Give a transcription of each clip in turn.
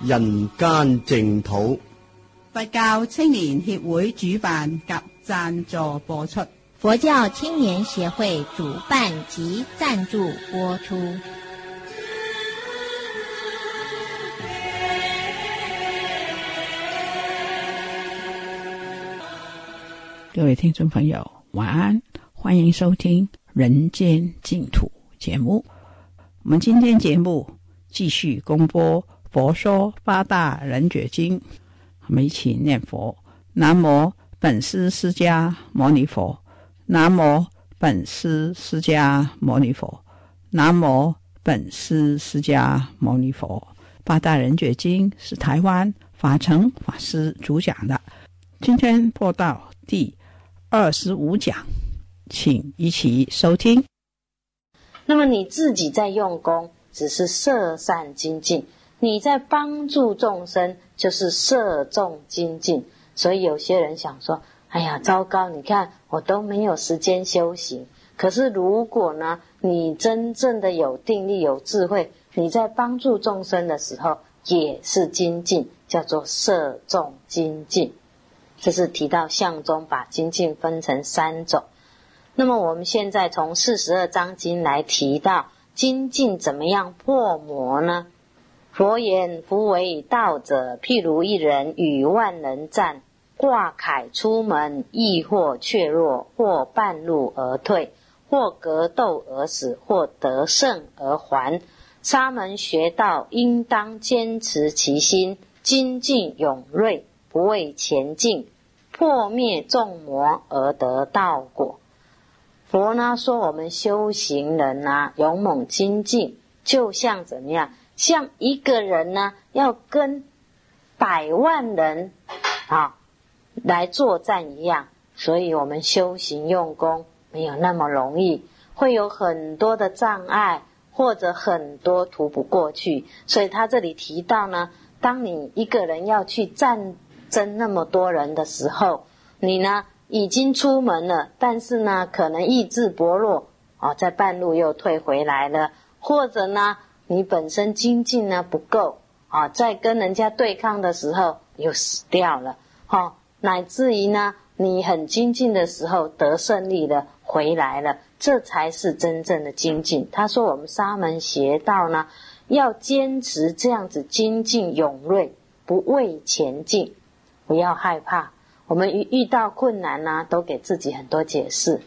人间净土，佛教青年协会主办及赞助播出。佛教青年协会主办及赞助播出。各位听众朋友，晚安，欢迎收听《人间净土》节目。我们今天节目继续公播。佛说八大人觉经，我们一起念佛：南无本师释迦牟尼佛，南无本师释迦牟尼佛，南无本师释迦牟尼佛。八大人觉经是台湾法诚法师主讲的，今天播到第二十五讲，请一起收听。那么你自己在用功，只是摄善精进。你在帮助众生，就是摄众精进。所以有些人想说：“哎呀，糟糕！你看我都没有时间修行。”可是如果呢，你真正的有定力、有智慧，你在帮助众生的时候也是精进，叫做摄众精进。这是提到相中把精进分成三种。那么我们现在从四十二章经来提到精进怎么样破魔呢？佛言：“夫为道者，譬如一人与万人战，挂铠出门，亦或怯弱，或半路而退，或格斗而死，或得胜而还。沙门学道，应当坚持其心，精进勇锐，不畏前进，破灭众魔而得道果。”佛呢说：“我们修行人啊，勇猛精进，就像怎么样？”像一个人呢，要跟百万人啊来作战一样，所以我们修行用功没有那么容易，会有很多的障碍或者很多涂不过去。所以他这里提到呢，当你一个人要去战争那么多人的时候，你呢已经出门了，但是呢可能意志薄弱啊，在半路又退回来了，或者呢。你本身精进呢不够啊，在跟人家对抗的时候又死掉了哈，乃至于呢，你很精进的时候得胜利了，回来了，这才是真正的精进。他说：“我们沙门邪道呢，要坚持这样子精进勇锐，不畏前进，不要害怕。我们遇遇到困难呢，都给自己很多解释。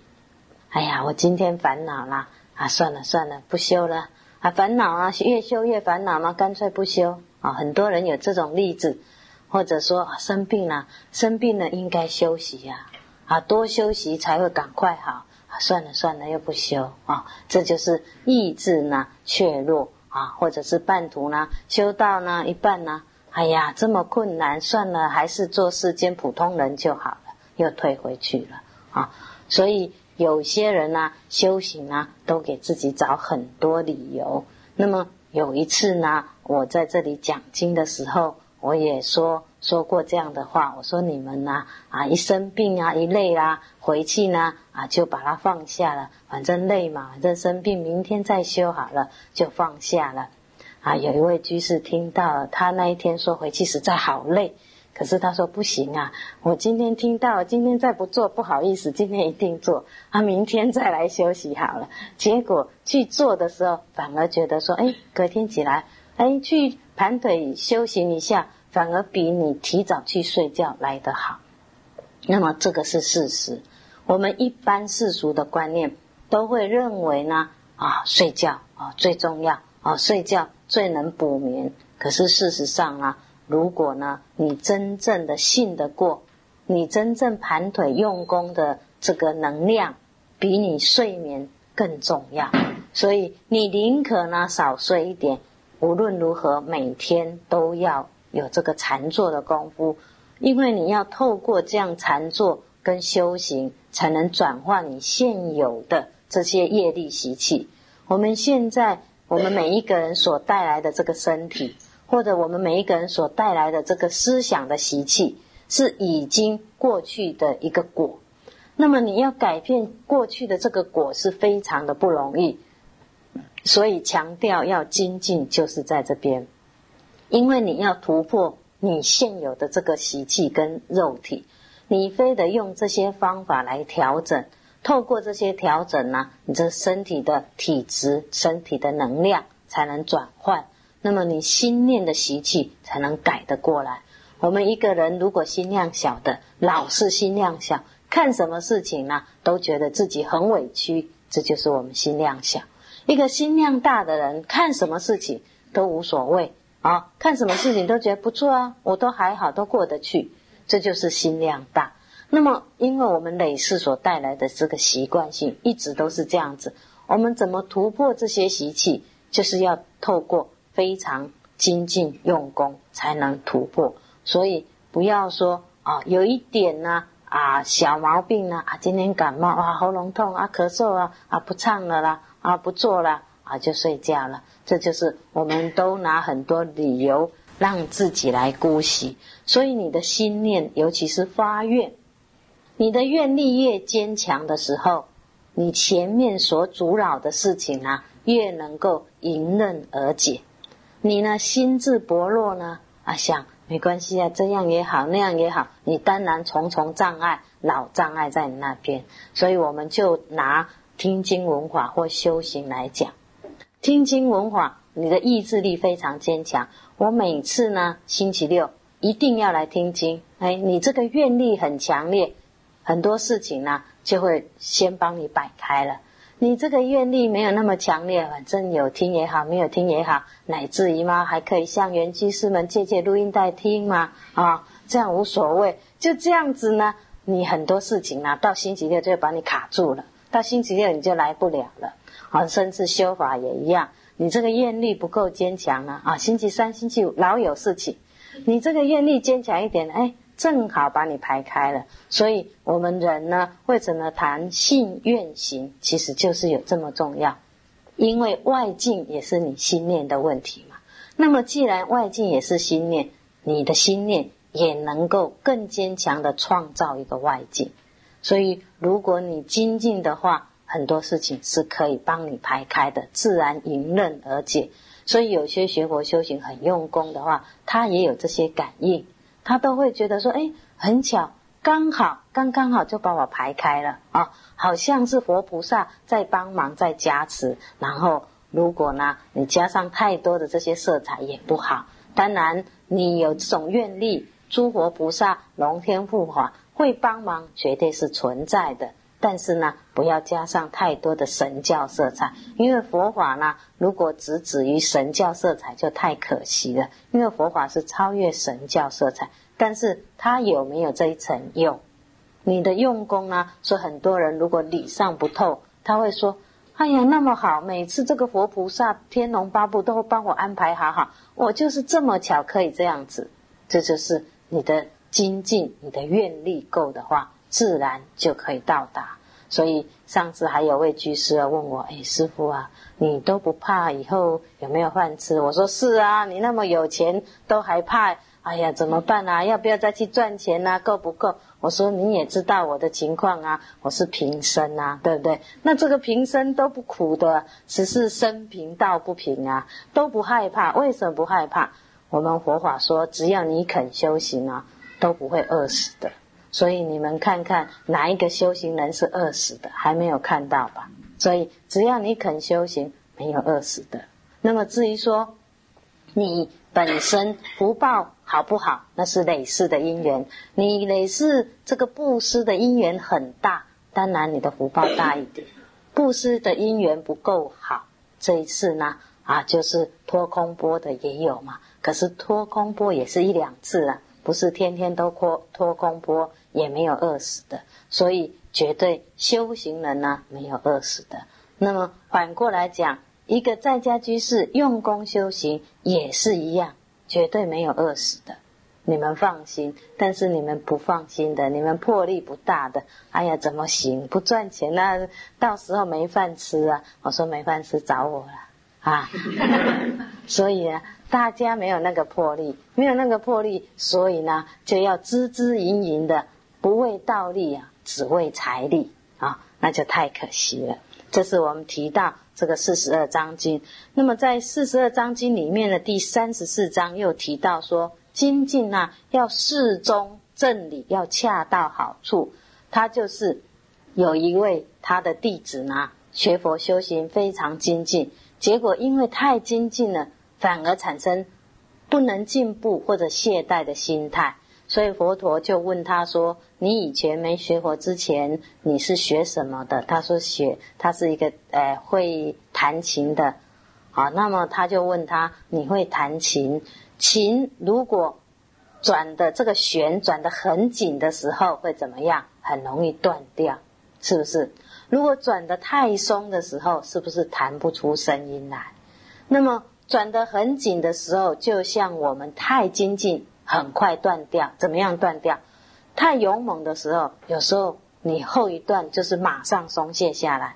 哎呀，我今天烦恼啦，啊，算了算了，不修了。”啊，烦恼啊，越修越烦恼吗？干脆不修啊！很多人有这种例子，或者说生病了，生病了应该休息呀，啊，多休息才会赶快好。算了算了，又不修啊！这就是意志呢怯弱啊，或者是半途呢，修道呢一半呢，哎呀，这么困难，算了，还是做世间普通人就好了，又退回去了啊！所以。有些人呢，修行呢，都给自己找很多理由。那么有一次呢，我在这里讲经的时候，我也说说过这样的话，我说你们呢，啊，一生病啊，一累啦，回去呢，啊，就把它放下了，反正累嘛，反正生病，明天再修好了就放下了。啊，有一位居士听到了，他那一天说回去实在好累。可是他说不行啊！我今天听到，今天再不做不好意思，今天一定做啊！明天再来休息好了。结果去做的时候，反而觉得说，哎，隔天起来，哎，去盘腿休息一下，反而比你提早去睡觉来得好。那么这个是事实。我们一般世俗的观念都会认为呢，啊，睡觉啊最重要，啊，睡觉最能补眠。可是事实上啊。如果呢，你真正的信得过，你真正盘腿用功的这个能量，比你睡眠更重要。所以你宁可呢少睡一点，无论如何每天都要有这个禅坐的功夫，因为你要透过这样禅坐跟修行，才能转化你现有的这些业力习气。我们现在，我们每一个人所带来的这个身体。或者我们每一个人所带来的这个思想的习气，是已经过去的一个果。那么你要改变过去的这个果，是非常的不容易。所以强调要精进，就是在这边，因为你要突破你现有的这个习气跟肉体，你非得用这些方法来调整。透过这些调整呢，你这身体的体质、身体的能量才能转换。那么你心念的习气才能改得过来。我们一个人如果心量小的，老是心量小，看什么事情呢，都觉得自己很委屈，这就是我们心量小。一个心量大的人，看什么事情都无所谓啊，看什么事情都觉得不错啊，我都还好，都过得去，这就是心量大。那么，因为我们累世所带来的这个习惯性，一直都是这样子。我们怎么突破这些习气，就是要透过。非常精进用功，才能突破。所以不要说啊，有一点呢啊，小毛病呢啊，今天感冒啊，喉咙痛啊，咳嗽啊啊，不唱了啦啊，不做了啊，就睡觉了。这就是我们都拿很多理由让自己来姑息。所以你的心念，尤其是发愿，你的愿力越坚强的时候，你前面所阻扰的事情呢，越能够迎刃而解。你呢？心智薄弱呢？啊，想没关系啊，这样也好，那样也好。你当然重重障碍、老障碍在你那边，所以我们就拿听经文法或修行来讲。听经文法，你的意志力非常坚强。我每次呢，星期六一定要来听经。哎，你这个愿力很强烈，很多事情呢就会先帮你摆开了。你这个愿力没有那么强烈，反正有听也好，没有听也好，乃至于吗？还可以向原居师们借借录音带听吗？啊，这样无所谓，就这样子呢。你很多事情啊，到星期六就把你卡住了，到星期六你就来不了了啊。甚至修法也一样，你这个愿力不够坚强啊啊！星期三、星期五老有事情，你这个愿力坚强一点，哎。正好把你排开了，所以我们人呢，为什么谈信愿行，其实就是有这么重要？因为外境也是你心念的问题嘛。那么既然外境也是心念，你的心念也能够更坚强的创造一个外境。所以如果你精进的话，很多事情是可以帮你排开的，自然迎刃而解。所以有些学佛修行很用功的话，他也有这些感应。他都会觉得说，哎，很巧，刚好，刚刚好就把我排开了啊，好像是佛菩萨在帮忙，在加持。然后，如果呢，你加上太多的这些色彩也不好。当然，你有这种愿力，诸佛菩萨、龙天护法会帮忙，绝对是存在的。但是呢，不要加上太多的神教色彩，因为佛法呢，如果只止于神教色彩，就太可惜了。因为佛法是超越神教色彩，但是它有没有这一层？用？你的用功呢？说很多人如果理上不透，他会说：“哎呀，那么好，每次这个活菩萨、天龙八部都帮我安排好好，我就是这么巧可以这样子。”这就是你的精进，你的愿力够的话。自然就可以到达，所以上次还有位居士啊问我：“哎，师傅啊，你都不怕以后有没有饭吃？”我说：“是啊，你那么有钱，都还怕？哎呀，怎么办啊？要不要再去赚钱呢？够不够？”我说：“你也知道我的情况啊，我是平生啊，对不对？那这个平生都不苦的，只是生平道不平啊，都不害怕。为什么不害怕？我们佛法说，只要你肯修行啊，都不会饿死的。”所以你们看看哪一个修行人是饿死的，还没有看到吧？所以只要你肯修行，没有饿死的。那么至于说，你本身福报好不好，那是累世的因缘。你累世这个布施的因缘很大，当然你的福报大一点。布施的因缘不够好，这一次呢啊，就是脱空波的也有嘛。可是脱空波也是一两次了。不是天天都拖拖空波，也没有饿死的，所以绝对修行人呢没有饿死的。那么反过来讲，一个在家居士用功修行也是一样，绝对没有饿死的。你们放心，但是你们不放心的，你们魄力不大的，哎呀怎么行？不赚钱那到时候没饭吃啊！我说没饭吃找我啊。啊，所以呢，大家没有那个魄力，没有那个魄力，所以呢，就要支支营营的，不为道力啊，只为财力啊，那就太可惜了。这是我们提到这个四十二章经。那么在四十二章经里面的第三十四章又提到说，精进呢要适中，正理要恰到好处。他就是有一位他的弟子呢，学佛修行非常精进。结果因为太精进了，反而产生不能进步或者懈怠的心态，所以佛陀就问他说：“你以前没学佛之前，你是学什么的？”他说：“学他是一个，呃，会弹琴的。”好，那么他就问他：“你会弹琴？琴如果转的这个弦转的很紧的时候，会怎么样？很容易断掉，是不是？”如果转得太松的时候，是不是弹不出声音来？那么转得很紧的时候，就像我们太精进，很快断掉。怎么样断掉？太勇猛的时候，有时候你后一段就是马上松懈下来。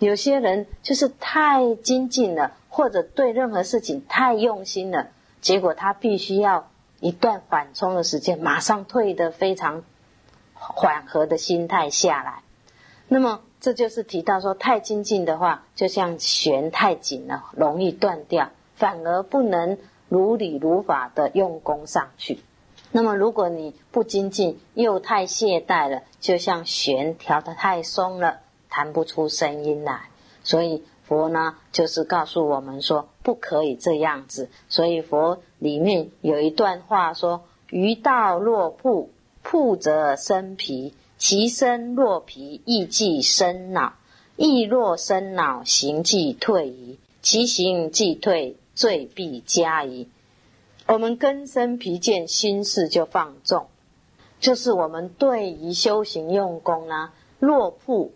有些人就是太精进了，或者对任何事情太用心了，结果他必须要一段缓冲的时间，马上退得非常缓和的心态下来。那么。这就是提到说，太精进的话，就像弦太紧了，容易断掉，反而不能如理如法的用功上去。那么，如果你不精进，又太懈怠了，就像弦调得太松了，弹不出声音来。所以佛呢，就是告诉我们说，不可以这样子。所以佛里面有一段话说：“余道若瀑，瀑则生皮，其身若疲，亦即生恼；亦若生恼，行即退矣。其行即退，罪必加矣。我们根深疲倦，心事就放纵，就是我们对于修行用功呢，落瀑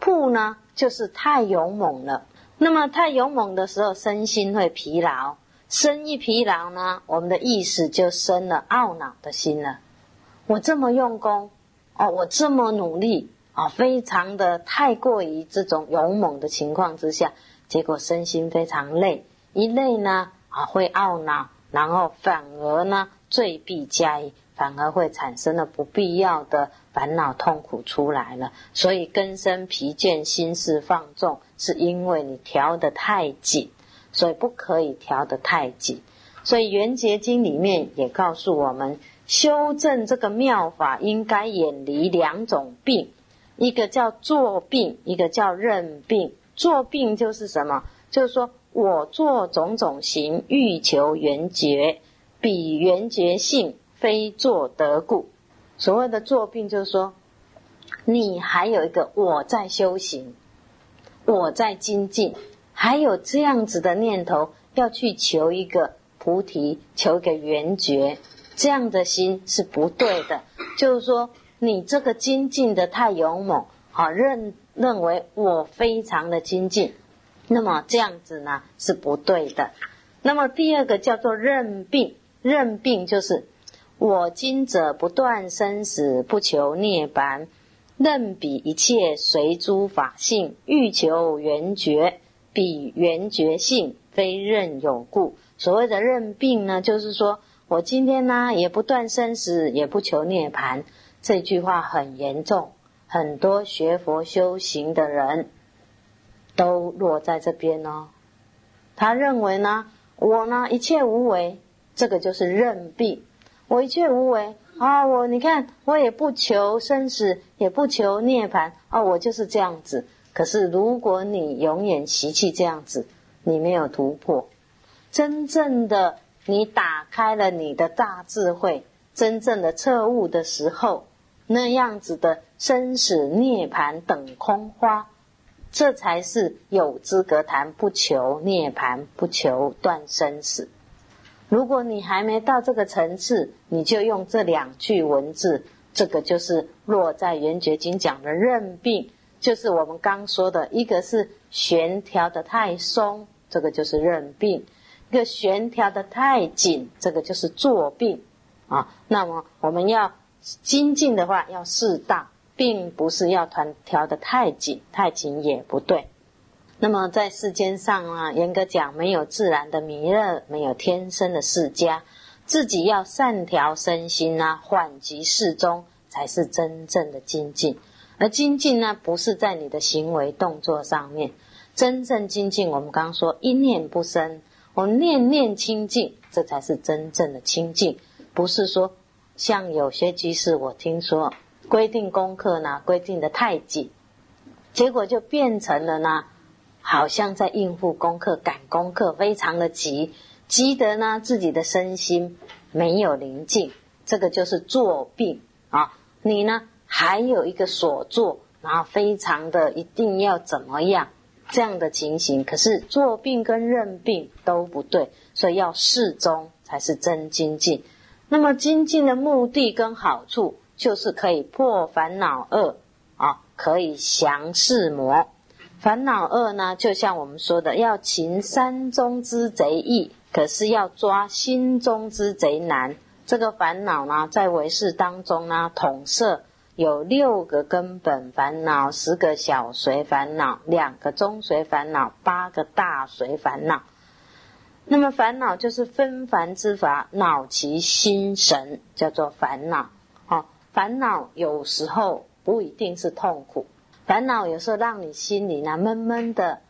瀑呢，就是太勇猛了。那么太勇猛的时候，身心会疲劳。身一疲劳呢，我们的意识就生了懊恼的心了。我这么用功。哦，我这么努力啊，非常的太过于这种勇猛的情况之下，结果身心非常累。一累呢，啊，会懊恼，然后反而呢，罪必加以，反而会产生了不必要的烦恼痛苦出来了。所以，根深疲倦，心事放纵，是因为你调得太紧，所以不可以调得太紧。所以，《缘结经》里面也告诉我们。修正这个妙法，应该远离两种病，一个叫作病，一个叫认病。作病就是什么？就是说我做种种行，欲求圆觉，比圆觉性非作得故。所谓的作病，就是说你还有一个我在修行，我在精进，还有这样子的念头要去求一个菩提，求个圆觉。这样的心是不对的，就是说你这个精进的太勇猛，啊认认为我非常的精进，那么这样子呢是不对的。那么第二个叫做认病，认病就是我今者不断生死，不求涅槃，任彼一切随诸法性，欲求圆觉，彼圆觉性非任有故。所谓的认病呢，就是说。我今天呢，也不断生死，也不求涅槃。这句话很严重，很多学佛修行的人，都落在这边哦。他认为呢，我呢一切无为，这个就是任病。我一切无为啊。我你看，我也不求生死，也不求涅盘啊。我就是这样子。可是如果你永远习气这样子，你没有突破，真正的。你打开了你的大智慧，真正的彻悟的时候，那样子的生死涅槃等空花，这才是有资格谈不求涅槃，不求断生死。如果你还没到这个层次，你就用这两句文字，这个就是落在圆觉经讲的认病，就是我们刚说的一个是悬调的太松，这个就是认病。一个弦调的太紧，这个就是作病啊。那么我们要精进的话，要适当，并不是要团调的太紧，太紧也不对。那么在世间上啊，严格讲，没有自然的弥勒，没有天生的世家，自己要善调身心啊，缓急适中，才是真正的精进。而精进呢，不是在你的行为动作上面，真正精进，我们刚刚说一念不生。我念念清净，这才是真正的清净，不是说像有些居士，我听说规定功课呢，规定的太紧，结果就变成了呢，好像在应付功课、赶功课，非常的急，急得呢自己的身心没有宁静，这个就是作病啊！你呢还有一个所作然后非常的一定要怎么样？这样的情形，可是做病跟认病都不对，所以要适中才是真精进。那么精进的目的跟好处，就是可以破烦恼恶啊，可以降世魔。烦恼恶呢，就像我们说的，要擒山中之贼易，可是要抓心中之贼难。这个烦恼呢，在为事当中呢，统摄有六个根本烦恼，十个小随烦恼，两个中随烦恼，八个大随烦恼。那么烦恼就是纷繁之法，恼其心神，叫做烦恼。好，烦恼有时候不一定是痛苦，烦恼有时候让你心里呢闷闷的，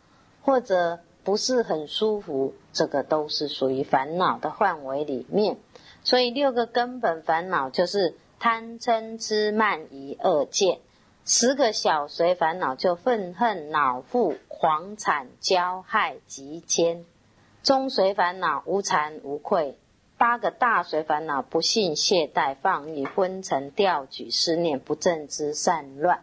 或者不是很舒服，这个都是属于烦恼的范围里面。所以六个根本烦恼就是。贪嗔痴慢疑恶见，十个小随烦恼就愤恨恼覆狂产骄害极奸，中随烦恼无惭无愧，八个大随烦恼不信懈怠放逸昏沉掉举思念不正之散乱。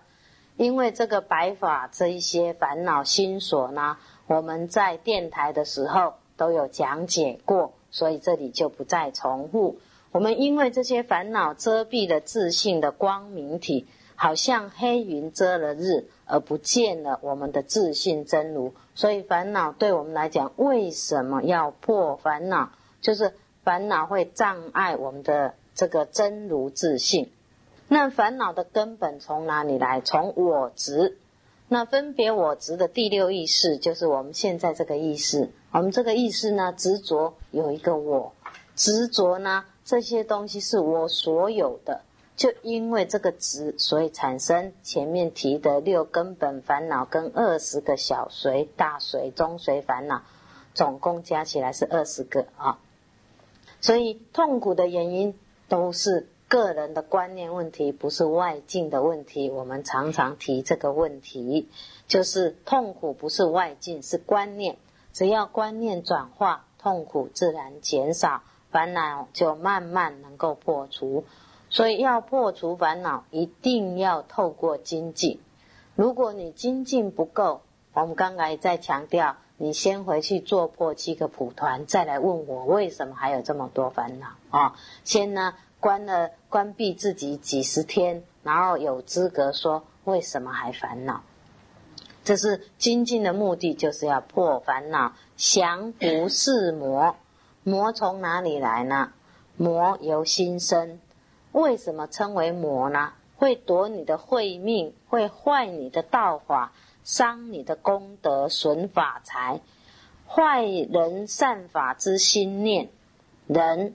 因为这个白法这一些烦恼心所呢，我们在电台的时候都有讲解过，所以这里就不再重复。我们因为这些烦恼遮蔽了自信的光明体，好像黑云遮了日，而不见了我们的自信真如。所以，烦恼对我们来讲，为什么要破烦恼？就是烦恼会障碍我们的这个真如自信。那烦恼的根本从哪里来？从我执。那分别我执的第六意识，就是我们现在这个意识。我们这个意识呢，执着有一个我，执着呢？这些东西是我所有的，就因为这个执，所以产生前面提的六根本烦恼跟二十个小随、大随、中随烦恼，总共加起来是二十个啊。所以痛苦的原因都是个人的观念问题，不是外境的问题。我们常常提这个问题，就是痛苦不是外境，是观念。只要观念转化，痛苦自然减少。烦恼就慢慢能够破除，所以要破除烦恼，一定要透过精进。如果你精进不够，我们刚才在强调，你先回去做破七个蒲团，再来问我为什么还有这么多烦恼啊？先呢关了关闭自己几十天，然后有资格说为什么还烦恼？这是精进的目的，就是要破烦恼，降伏世魔。魔从哪里来呢？魔由心生。为什么称为魔呢？会夺你的慧命，会坏你的道法，伤你的功德，损法财，坏人善法之心念，人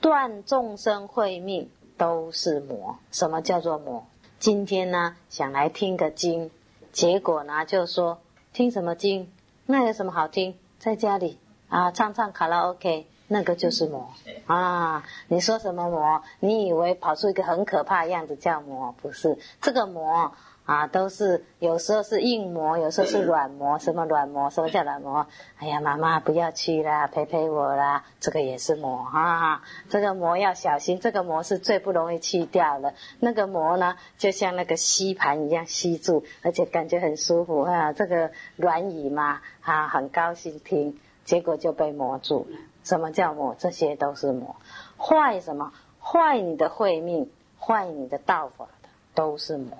断众生慧命，都是魔。什么叫做魔？今天呢，想来听个经，结果呢就说听什么经？那有什么好听？在家里。啊，唱唱卡拉 OK，那个就是魔啊！你说什么魔？你以为跑出一个很可怕样子叫魔？不是，这个魔啊，都是有时候是硬膜，有时候是软膜，什么软膜，什么叫软膜？哎呀，妈妈不要去啦，陪陪我啦。这个也是魔啊，这个魔要小心，这个魔是最不容易去掉的。那个膜呢，就像那个吸盘一样吸住，而且感觉很舒服啊。这个软椅嘛，啊，很高兴听。结果就被魔住了。什么叫魔？这些都是魔，坏什么？坏你的慧命，坏你的道法的都是魔。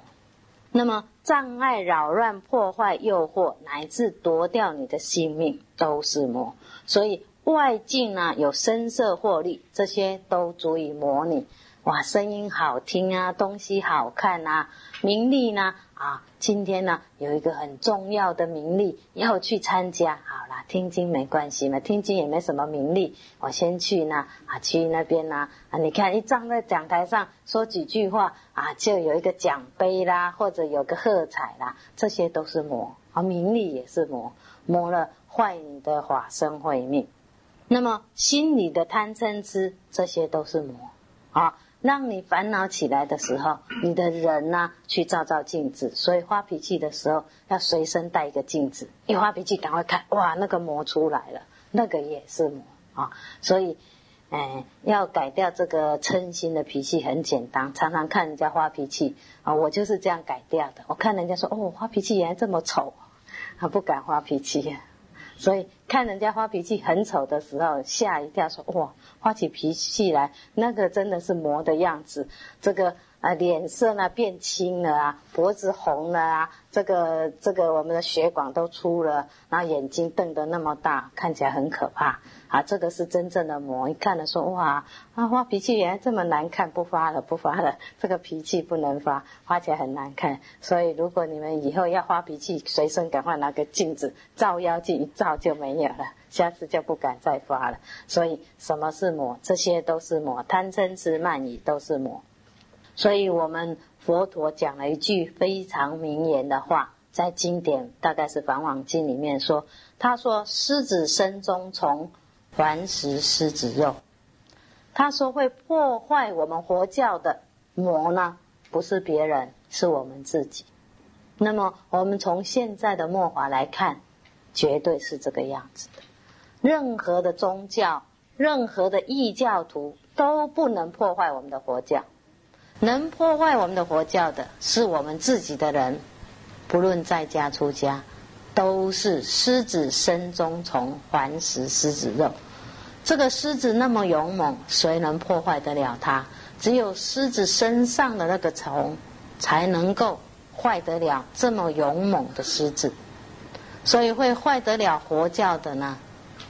那么障碍、扰乱、破坏、诱惑，乃至夺掉你的性命，都是魔。所以外境啊，有声色、获利，这些都足以磨你。哇，声音好听啊，东西好看啊，名利呢？啊，今天呢有一个很重要的名利要去参加，好啦，听经没关系嘛，听经也没什么名利，我先去呢，啊，去那边呢，啊，你看一站在讲台上说几句话，啊，就有一个奖杯啦，或者有个喝彩啦，这些都是魔，啊，名利也是魔，魔了坏你的法身慧命，那么心里的贪嗔痴，这些都是魔，啊。让你烦恼起来的时候，你的人呢去照照镜子。所以发脾气的时候，要随身带一个镜子。一发脾气，赶快看，哇，那个魔出来了，那个也是魔啊。所以，哎，要改掉这个嗔心的脾气很简单，常常看人家发脾气啊，我就是这样改掉的。我看人家说，哦，发脾气原来这么丑，啊，不敢发脾气。所以看人家发脾气很丑的时候，吓一跳，说哇，发起脾气来，那个真的是魔的样子，这个。啊，脸色呢变青了啊，脖子红了啊，这个这个，我们的血管都粗了，然后眼睛瞪得那么大，看起来很可怕啊。这个是真正的魔，一看呢说哇，啊发脾气原来这么难看，不发了不发了，这个脾气不能发，发起来很难看。所以如果你们以后要发脾气，随身赶快拿个镜子照妖镜一照就没有了，下次就不敢再发了。所以什么是魔？这些都是魔，贪嗔痴慢疑都是魔。所以我们佛陀讲了一句非常名言的话，在经典大概是《梵网经》里面说，他说：“狮子身中虫，还食狮子肉。”他说会破坏我们佛教的魔呢，不是别人，是我们自己。那么我们从现在的末法来看，绝对是这个样子的。任何的宗教，任何的异教徒都不能破坏我们的佛教。能破坏我们的佛教的是我们自己的人，不论在家出家，都是狮子身中虫，还食狮子肉。这个狮子那么勇猛，谁能破坏得了它？只有狮子身上的那个虫，才能够坏得了这么勇猛的狮子。所以会坏得了佛教的呢？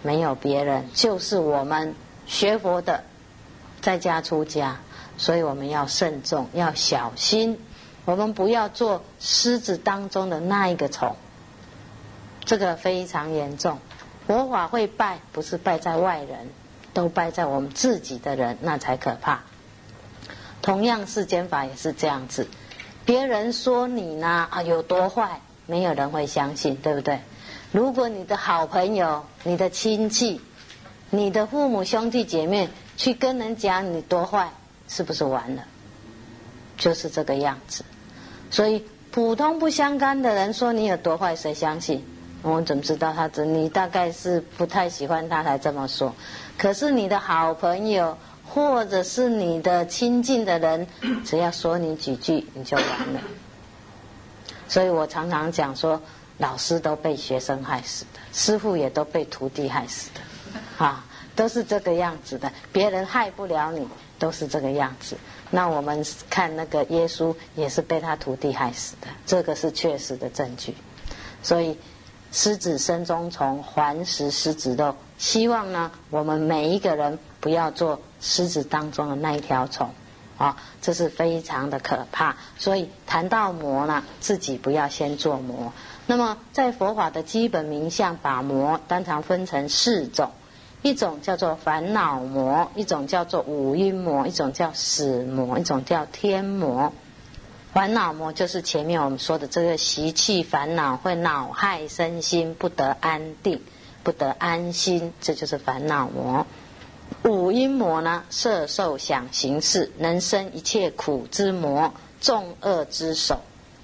没有别人，就是我们学佛的在家出家。所以我们要慎重，要小心，我们不要做狮子当中的那一个虫，这个非常严重。佛法会败，不是败在外人，都败在我们自己的人，那才可怕。同样，世间法也是这样子，别人说你呢啊有多坏，没有人会相信，对不对？如果你的好朋友、你的亲戚、你的父母、兄弟姐妹去跟人讲你多坏。是不是完了？就是这个样子。所以普通不相干的人说你有多坏，谁相信？我怎么知道他？你大概是不太喜欢他才这么说。可是你的好朋友或者是你的亲近的人，只要说你几句，你就完了。所以我常常讲说，老师都被学生害死的，师傅也都被徒弟害死的，啊，都是这个样子的。别人害不了你。都是这个样子。那我们看那个耶稣也是被他徒弟害死的，这个是确实的证据。所以，狮子身中虫，环食狮子肉。希望呢，我们每一个人不要做狮子当中的那一条虫啊，这是非常的可怕。所以谈到魔呢，自己不要先做魔。那么，在佛法的基本名相，把魔当常分成四种。一种叫做烦恼魔，一种叫做五阴魔，一种叫死魔，一种叫天魔。烦恼魔就是前面我们说的这个习气烦恼会恼害身心，不得安定，不得安心，这就是烦恼魔。五阴魔呢，色、受、想、行、识，能生一切苦之魔，众恶之首。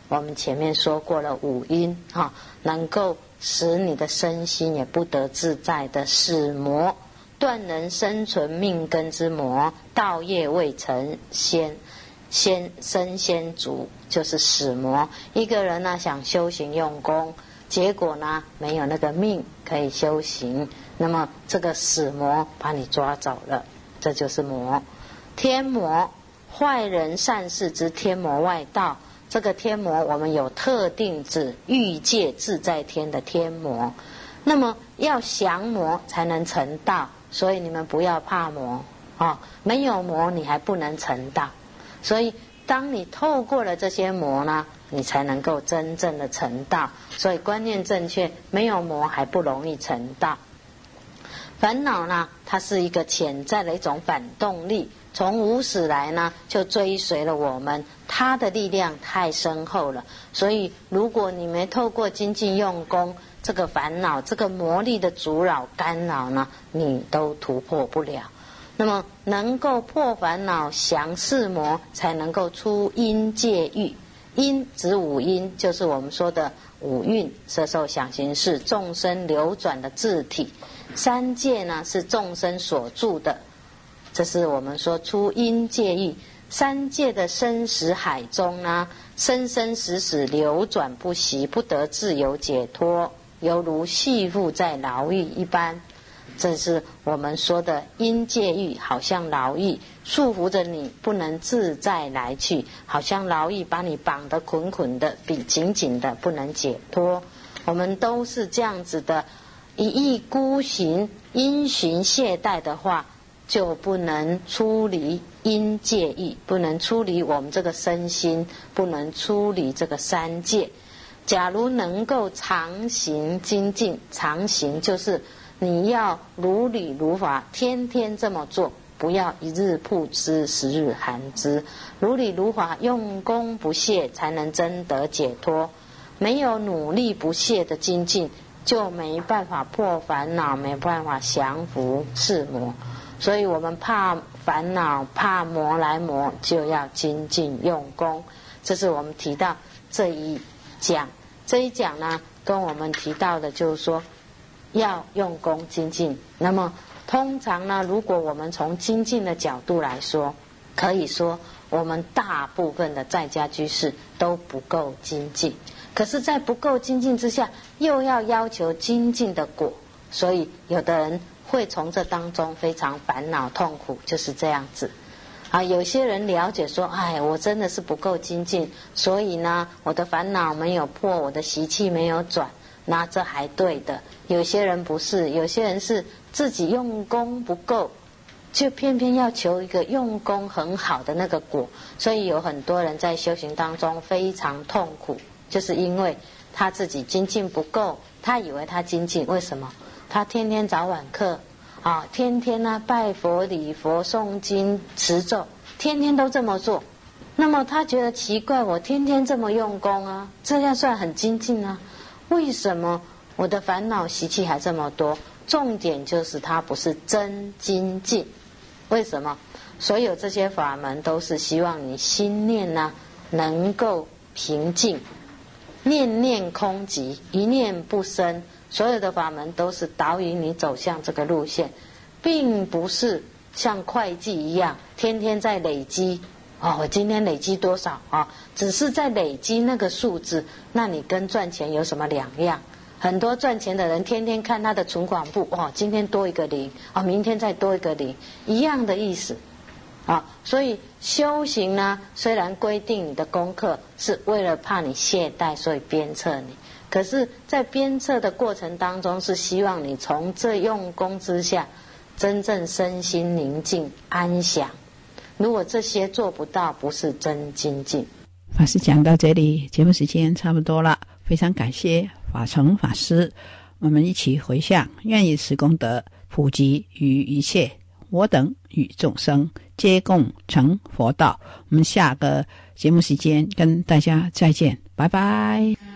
我们前面说过了五阴，哈，能够。使你的身心也不得自在的死魔，断人生存命根之魔，道业未成仙仙身仙足就是死魔。一个人呢想修行用功，结果呢没有那个命可以修行，那么这个死魔把你抓走了，这就是魔。天魔，坏人善事之天魔外道。这个天魔，我们有特定指欲界自在天的天魔。那么要降魔才能成道，所以你们不要怕魔啊！没有魔你还不能成道，所以当你透过了这些魔呢，你才能够真正的成道。所以观念正确，没有魔还不容易成道。烦恼呢，它是一个潜在的一种反动力。从无始来呢，就追随了我们，他的力量太深厚了。所以，如果你没透过精进用功，这个烦恼、这个魔力的阻扰、干扰呢，你都突破不了。那么，能够破烦恼、降四魔，才能够出阴界狱。阴指五阴，就是我们说的五蕴、色受想行识，众生流转的字体。三界呢，是众生所住的。这是我们说出阴界狱，三界的生死海中呢，生生死死流转不息，不得自由解脱，犹如戏缚在牢狱一般。这是我们说的阴界狱，好像牢狱束缚着你，不能自在来去，好像牢狱把你绑得捆捆的、紧紧紧的，不能解脱。我们都是这样子的，一意孤行、因循懈怠的话。就不能出离因界意，不能出离我们这个身心，不能出离这个三界。假如能够常行精进，常行就是你要如理如法，天天这么做，不要一日曝之十日寒之。如理如法，用功不懈，才能真得解脱。没有努力不懈的精进，就没办法破烦恼，没办法降服世魔。所以我们怕烦恼，怕磨来磨，就要精进用功。这是我们提到这一讲，这一讲呢，跟我们提到的就是说，要用功精进。那么，通常呢，如果我们从精进的角度来说，可以说我们大部分的在家居士都不够精进。可是，在不够精进之下，又要要求精进的果，所以有的人。会从这当中非常烦恼痛苦，就是这样子啊。有些人了解说：“哎，我真的是不够精进，所以呢，我的烦恼没有破，我的习气没有转。”那这还对的。有些人不是，有些人是自己用功不够，就偏偏要求一个用功很好的那个果。所以有很多人在修行当中非常痛苦，就是因为他自己精进不够，他以为他精进，为什么？他天天早晚课，啊，天天呢拜佛、礼佛、诵经、持咒，天天都这么做。那么他觉得奇怪，我天天这么用功啊，这样算很精进啊？为什么我的烦恼习气还这么多？重点就是他不是真精进。为什么？所有这些法门都是希望你心念呢能够平静，念念空寂，一念不生。所有的法门都是导引你走向这个路线，并不是像会计一样天天在累积哦，我今天累积多少啊？只是在累积那个数字，那你跟赚钱有什么两样？很多赚钱的人天天看他的存款簿，哦，今天多一个零，啊，明天再多一个零，一样的意思啊！所以修行呢，虽然规定你的功课，是为了怕你懈怠，所以鞭策你。可是，在鞭策的过程当中，是希望你从这用功之下，真正身心宁静安详。如果这些做不到，不是真精进。法师讲到这里，节目时间差不多了，非常感谢法成法师。我们一起回向，愿以此功德普及于一切，我等与众生皆共成佛道。我们下个节目时间跟大家再见，拜拜。